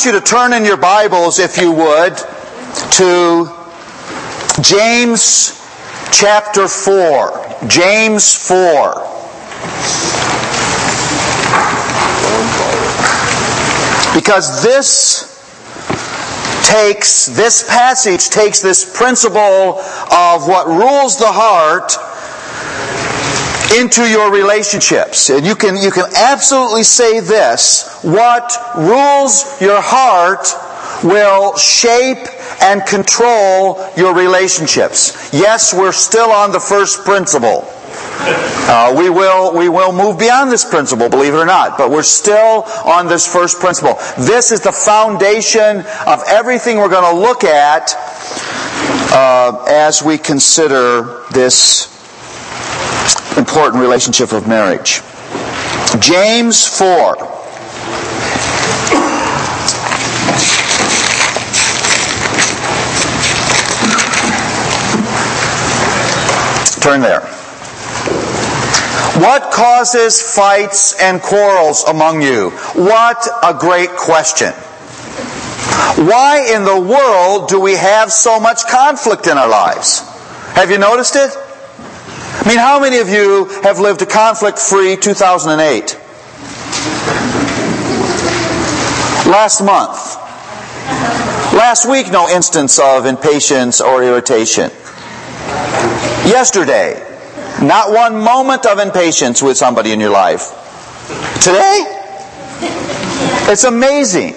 want you to turn in your Bibles, if you would, to James chapter 4. James 4. Because this takes, this passage takes this principle of what rules the heart into your relationships. And you can, you can absolutely say this. What rules your heart will shape and control your relationships. Yes, we're still on the first principle. Uh, we will we will move beyond this principle, believe it or not, but we're still on this first principle. This is the foundation of everything we're going to look at uh, as we consider this important relationship of marriage. James four. Turn there. What causes fights and quarrels among you? What a great question. Why in the world do we have so much conflict in our lives? Have you noticed it? I mean, how many of you have lived a conflict free 2008? Last month. Last week, no instance of impatience or irritation. Yesterday, not one moment of impatience with somebody in your life. Today? It's amazing.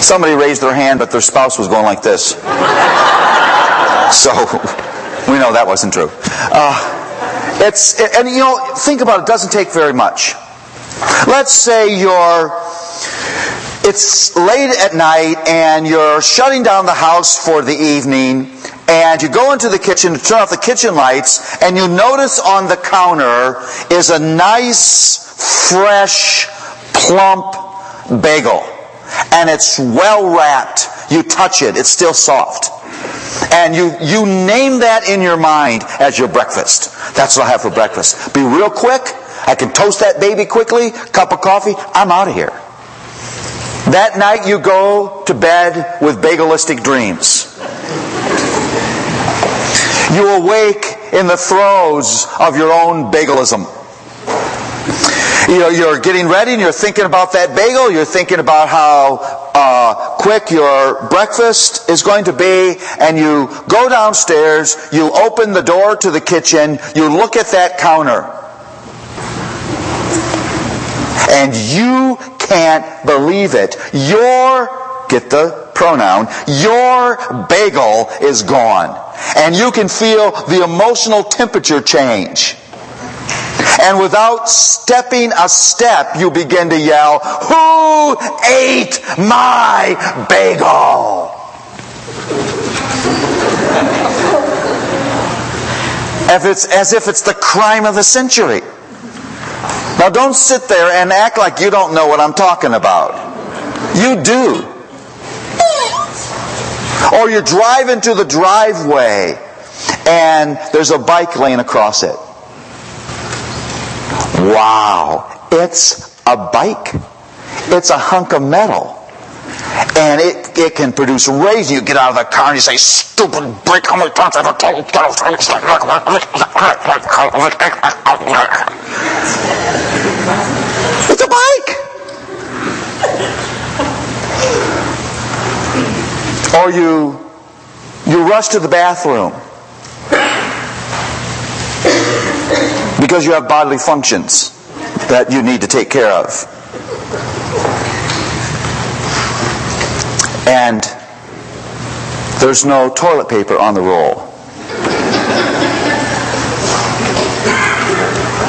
Somebody raised their hand, but their spouse was going like this. So, we know that wasn't true. Uh, it's, and you know, think about it, it doesn't take very much. Let's say you're, it's late at night and you're shutting down the house for the evening and you go into the kitchen to turn off the kitchen lights, and you notice on the counter is a nice, fresh, plump bagel. And it's well wrapped. You touch it, it's still soft. And you, you name that in your mind as your breakfast. That's what I have for breakfast. Be real quick. I can toast that baby quickly, cup of coffee, I'm out of here. That night you go to bed with bagalistic dreams. You awake in the throes of your own bagalism. You know, you're getting ready and you're thinking about that bagel. You're thinking about how uh, quick your breakfast is going to be. And you go downstairs, you open the door to the kitchen, you look at that counter. And you can't believe it. Your, get the pronoun, your bagel is gone and you can feel the emotional temperature change. And without stepping a step, you begin to yell, Who ate my bagel? As, it's, as if it's the crime of the century. Now don't sit there and act like you don't know what I'm talking about. You do. Or you're driving to the driveway and there's a bike lane across it. Wow, it's a bike. It's a hunk of metal. And it, it can produce rage. You get out of the car and you say, stupid brake, how many times have I told you? It's a bike. Or you, you rush to the bathroom because you have bodily functions that you need to take care of. And there's no toilet paper on the roll.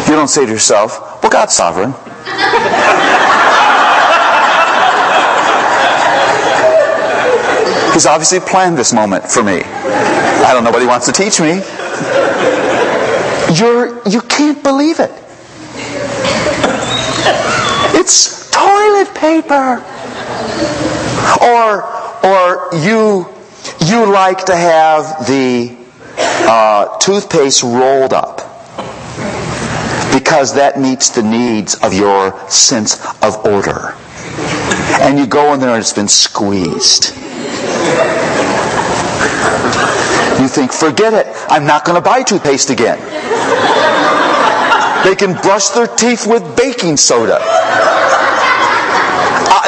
You don't say to yourself, well, God's sovereign. He's obviously planned this moment for me. I don't know what he wants to teach me. You're, you can't believe it. It's toilet paper. Or, or you, you like to have the uh, toothpaste rolled up because that meets the needs of your sense of order. And you go in there and it's been squeezed. You think, forget it. I'm not going to buy toothpaste again. They can brush their teeth with baking soda. Uh,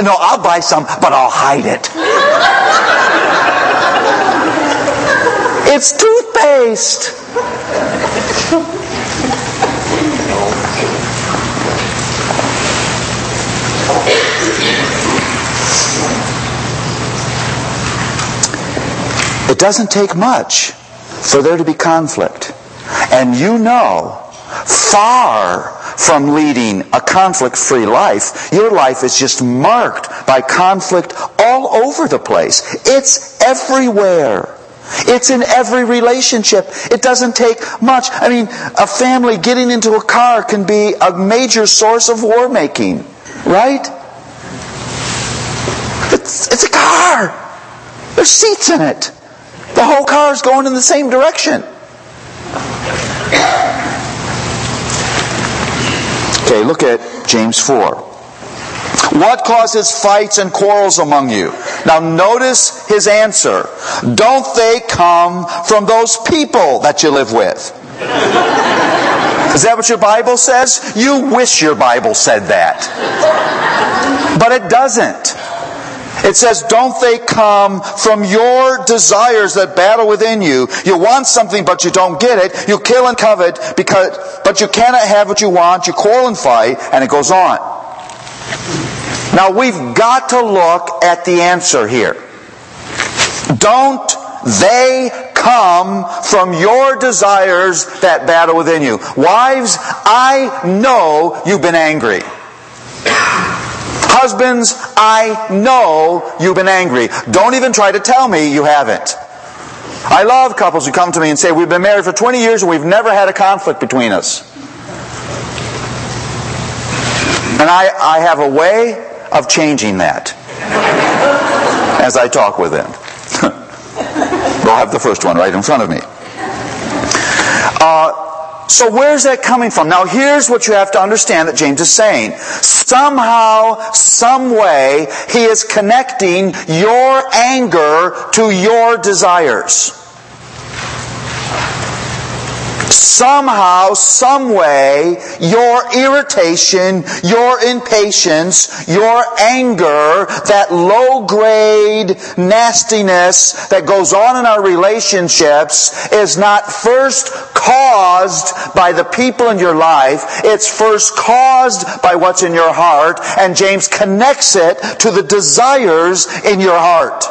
no, I'll buy some, but I'll hide it. It's toothpaste. Doesn't take much for there to be conflict. And you know, far from leading a conflict free life, your life is just marked by conflict all over the place. It's everywhere. It's in every relationship. It doesn't take much. I mean, a family getting into a car can be a major source of war making, right? It's, it's a car. There's seats in it. The whole car is going in the same direction. Okay, look at James 4. What causes fights and quarrels among you? Now notice his answer. Don't they come from those people that you live with? Is that what your Bible says? You wish your Bible said that. But it doesn't. It says, don't they come from your desires that battle within you? You want something, but you don't get it. You kill and covet, because, but you cannot have what you want. You quarrel and fight, and it goes on. Now we've got to look at the answer here. Don't they come from your desires that battle within you? Wives, I know you've been angry. Husbands, I know you've been angry. Don't even try to tell me you haven't. I love couples who come to me and say, We've been married for 20 years and we've never had a conflict between us. And I, I have a way of changing that as I talk with them. They'll have the first one right in front of me. So where's that coming from? Now here's what you have to understand that James is saying. Somehow, some way, he is connecting your anger to your desires. Somehow, some way, your irritation, your impatience, your anger, that low grade nastiness that goes on in our relationships is not first caused by the people in your life. It's first caused by what's in your heart. And James connects it to the desires in your heart.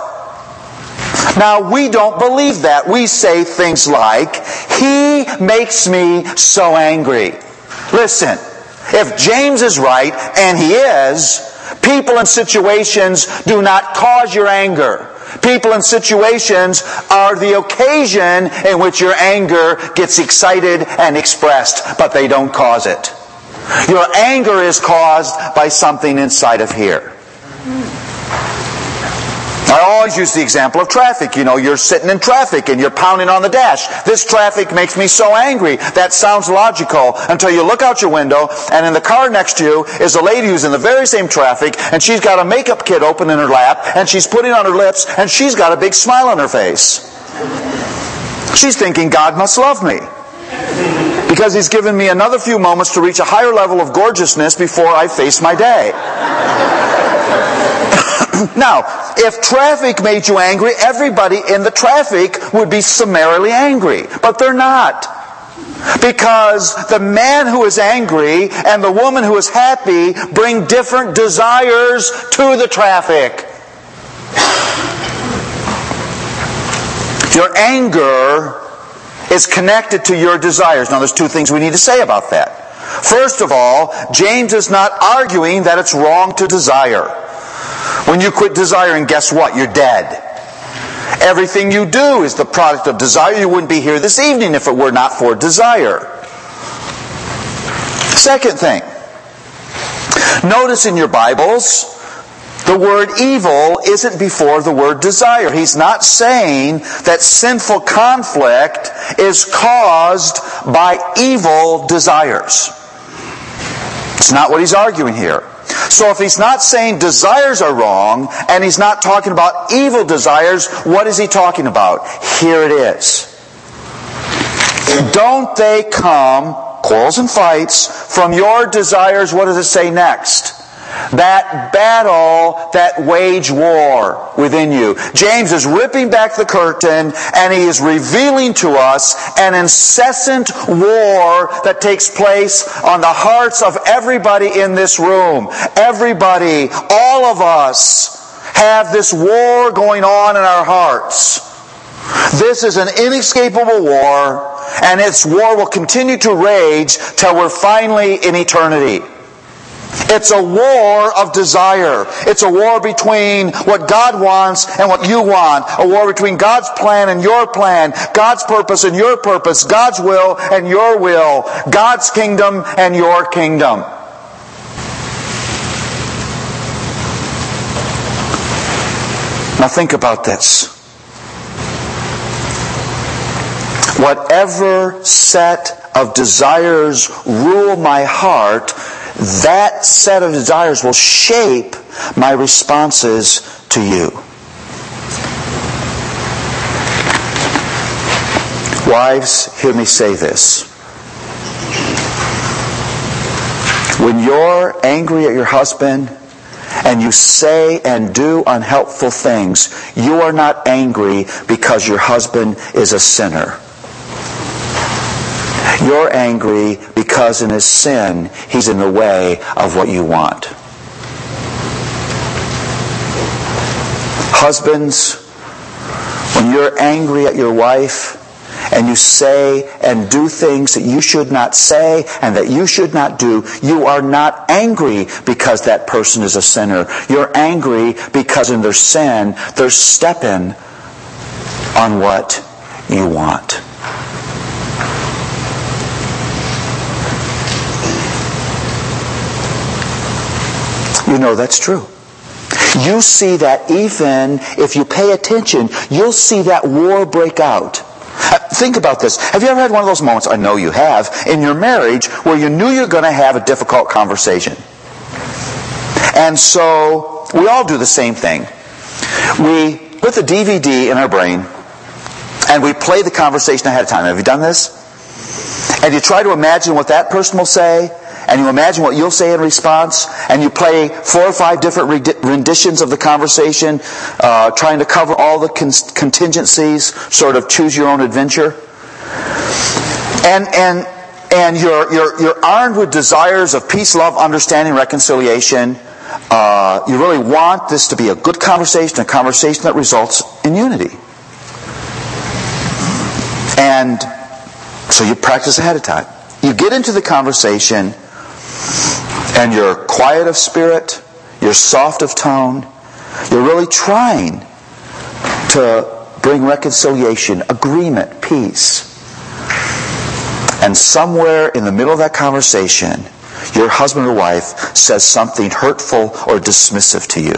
Now, we don't believe that. We say things like, He makes me so angry. Listen, if James is right, and he is, people and situations do not cause your anger. People and situations are the occasion in which your anger gets excited and expressed, but they don't cause it. Your anger is caused by something inside of here. I always use the example of traffic. You know, you're sitting in traffic and you're pounding on the dash. This traffic makes me so angry. That sounds logical until you look out your window and in the car next to you is a lady who's in the very same traffic and she's got a makeup kit open in her lap and she's putting on her lips and she's got a big smile on her face. She's thinking, God must love me. Because he's given me another few moments to reach a higher level of gorgeousness before I face my day. now, if traffic made you angry, everybody in the traffic would be summarily angry. But they're not. Because the man who is angry and the woman who is happy bring different desires to the traffic. Your anger is connected to your desires. Now, there's two things we need to say about that. First of all, James is not arguing that it's wrong to desire. When you quit desiring, guess what? You're dead. Everything you do is the product of desire. You wouldn't be here this evening if it were not for desire. Second thing. Notice in your Bibles, the word evil isn't before the word desire. He's not saying that sinful conflict is caused by evil desires. It's not what he's arguing here. So if he's not saying desires are wrong, and he's not talking about evil desires, what is he talking about? Here it is. Don't they come, quarrels and fights, from your desires, what does it say next? That battle that wage war within you. James is ripping back the curtain and he is revealing to us an incessant war that takes place on the hearts of everybody in this room. Everybody, all of us have this war going on in our hearts. This is an inescapable war and its war will continue to rage till we're finally in eternity. It's a war of desire. It's a war between what God wants and what you want. A war between God's plan and your plan. God's purpose and your purpose. God's will and your will. God's kingdom and your kingdom. Now think about this. Whatever set of desires rule my heart, that set of desires will shape my responses to you. Wives, hear me say this. When you're angry at your husband and you say and do unhelpful things, you are not angry because your husband is a sinner. You're angry because in his sin, he's in the way of what you want. Husbands, when you're angry at your wife and you say and do things that you should not say and that you should not do, you are not angry because that person is a sinner. You're angry because in their sin, they're stepping on what you want. You know that's true. You see that even if you pay attention, you'll see that war break out. Uh, think about this. Have you ever had one of those moments, I know you have, in your marriage where you knew you're going to have a difficult conversation? And so we all do the same thing. We put the DVD in our brain and we play the conversation ahead of time. Have you done this? And you try to imagine what that person will say and you imagine what you'll say in response, and you play four or five different renditions of the conversation, uh, trying to cover all the con- contingencies, sort of choose your own adventure. And, and, and you're, you're, you're armed with desires of peace, love, understanding, reconciliation. Uh, you really want this to be a good conversation, a conversation that results in unity. And so you practice ahead of time. You get into the conversation and you're quiet of spirit, you're soft of tone, you're really trying to bring reconciliation, agreement, peace. And somewhere in the middle of that conversation, your husband or wife says something hurtful or dismissive to you.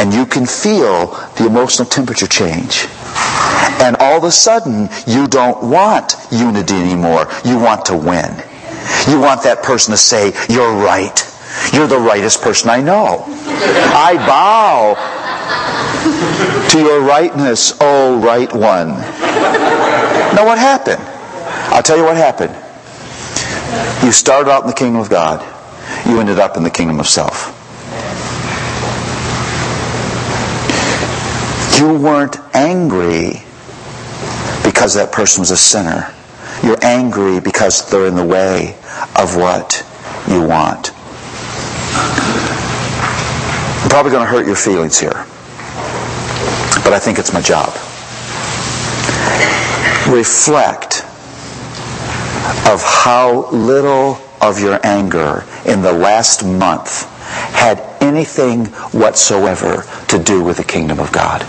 And you can feel the emotional temperature change. And all of a sudden, you don't want unity anymore. You want to win. You want that person to say, You're right. You're the rightest person I know. I bow to your rightness, O right one. Now, what happened? I'll tell you what happened. You started out in the kingdom of God, you ended up in the kingdom of self. You weren't angry because that person was a sinner. You're angry because they're in the way of what you want. I'm probably going to hurt your feelings here, but I think it's my job. Reflect of how little of your anger in the last month had anything whatsoever to do with the kingdom of God.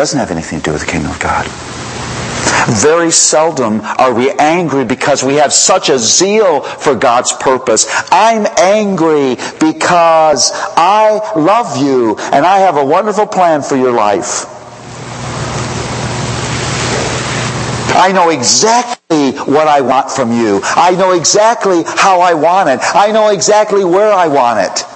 doesn't have anything to do with the kingdom of God. Very seldom are we angry because we have such a zeal for God's purpose. I'm angry because I love you and I have a wonderful plan for your life. I know exactly what I want from you. I know exactly how I want it. I know exactly where I want it.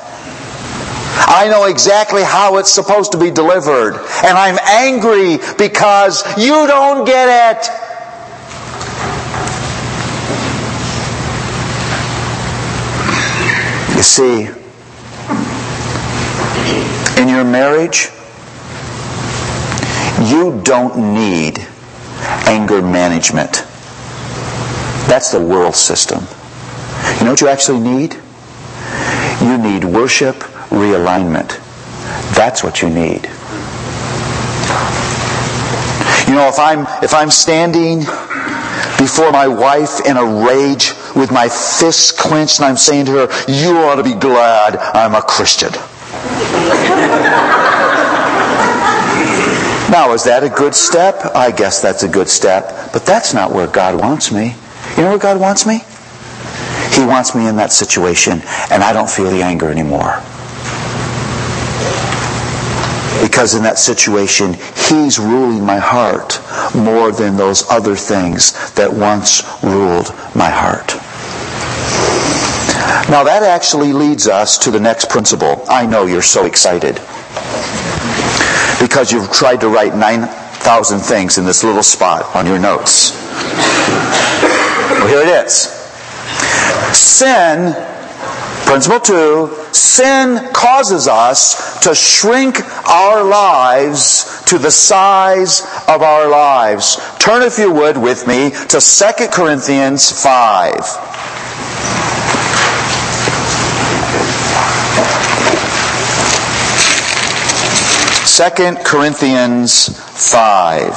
I know exactly how it's supposed to be delivered. And I'm angry because you don't get it. You see, in your marriage, you don't need anger management. That's the world system. You know what you actually need? You need worship realignment. That's what you need. You know, if I'm if I'm standing before my wife in a rage with my fists clenched and I'm saying to her, "You ought to be glad I'm a Christian." now, is that a good step? I guess that's a good step, but that's not where God wants me. You know where God wants me? He wants me in that situation and I don't feel the anger anymore. Because in that situation, He's ruling my heart more than those other things that once ruled my heart. Now that actually leads us to the next principle. I know you're so excited. Because you've tried to write 9,000 things in this little spot on your notes. Well, here it is. Sin Principle two, sin causes us to shrink our lives to the size of our lives. Turn, if you would, with me to 2 Corinthians 5. 2 Corinthians 5.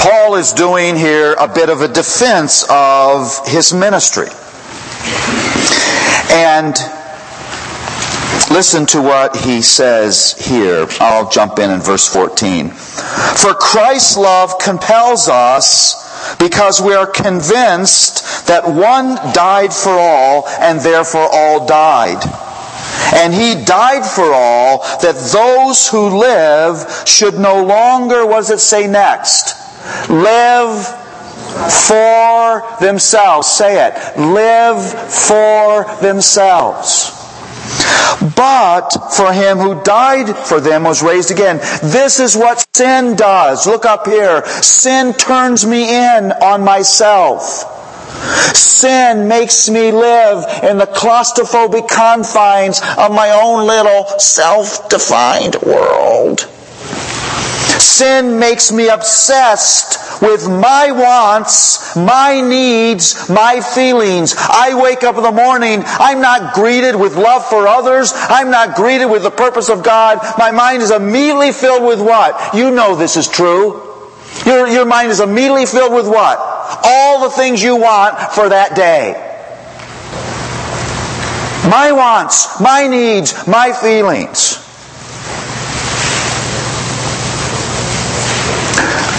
Paul is doing here a bit of a defense of his ministry. And listen to what he says here. I'll jump in in verse 14. For Christ's love compels us because we are convinced that one died for all and therefore all died. And he died for all that those who live should no longer, what does it say next? live for themselves. Say it. Live for themselves. But for him who died for them was raised again. This is what sin does. Look up here. Sin turns me in on myself. Sin makes me live in the claustrophobic confines of my own little self-defined world. Sin makes me obsessed with my wants, my needs, my feelings. I wake up in the morning, I'm not greeted with love for others. I'm not greeted with the purpose of God. My mind is immediately filled with what? You know this is true. Your, your mind is immediately filled with what? All the things you want for that day. My wants, my needs, my feelings.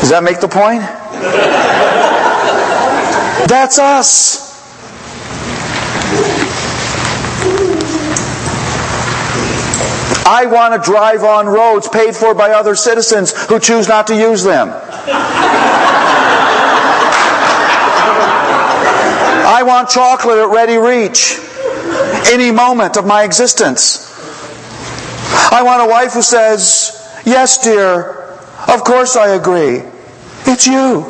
Does that make the point? That's us. I want to drive on roads paid for by other citizens who choose not to use them. I want chocolate at ready reach any moment of my existence. I want a wife who says, Yes, dear, of course I agree. It's you.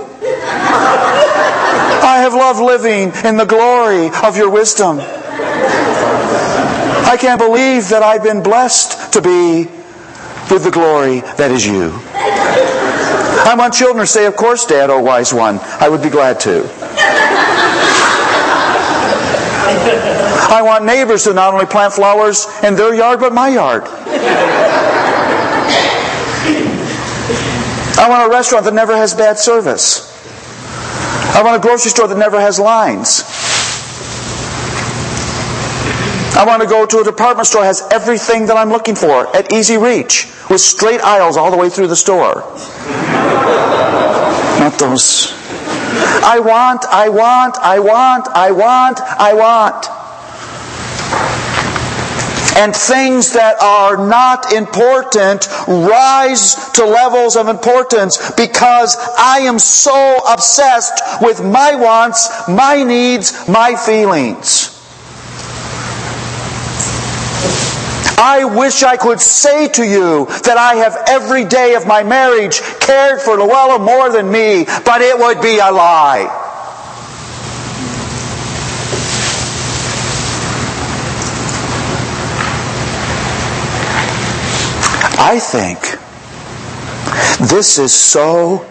I have loved living in the glory of your wisdom. I can't believe that I've been blessed to be with the glory that is you. I want children to say, Of course, Dad, oh wise one. I would be glad to. I want neighbors to not only plant flowers in their yard, but my yard. I want a restaurant that never has bad service. I want a grocery store that never has lines. I want to go to a department store that has everything that I'm looking for at easy reach with straight aisles all the way through the store. Not those. I want, I want, I want, I want, I want. And things that are not important rise to levels of importance because I am so obsessed with my wants, my needs, my feelings. I wish I could say to you that I have every day of my marriage cared for Luella more than me, but it would be a lie. I think this is so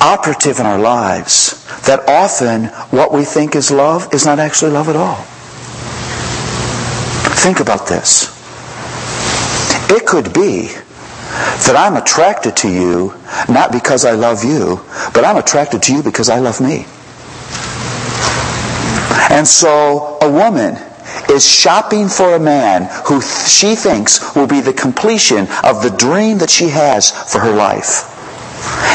operative in our lives that often what we think is love is not actually love at all. Think about this. It could be that I'm attracted to you not because I love you, but I'm attracted to you because I love me. And so a woman is shopping for a man who she thinks will be the completion of the dream that she has for her life.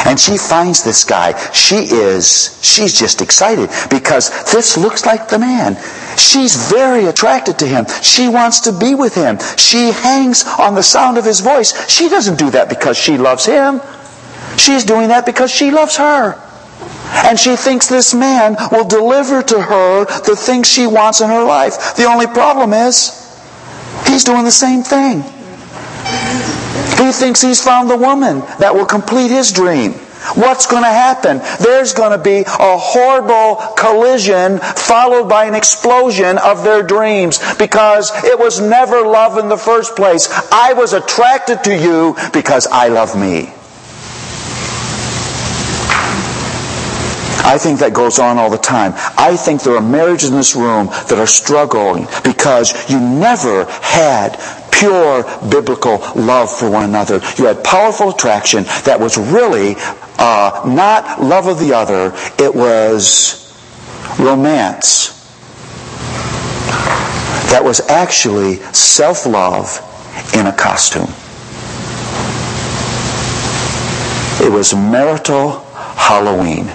And she finds this guy. She is, she's just excited because this looks like the man. She's very attracted to him. She wants to be with him. She hangs on the sound of his voice. She doesn't do that because she loves him. She's doing that because she loves her. And she thinks this man will deliver to her the things she wants in her life. The only problem is, he's doing the same thing. He thinks he's found the woman that will complete his dream. What's going to happen? There's going to be a horrible collision followed by an explosion of their dreams because it was never love in the first place. I was attracted to you because I love me. I think that goes on all the time. I think there are marriages in this room that are struggling because you never had pure biblical love for one another. You had powerful attraction that was really uh, not love of the other, it was romance. That was actually self love in a costume. It was marital Halloween.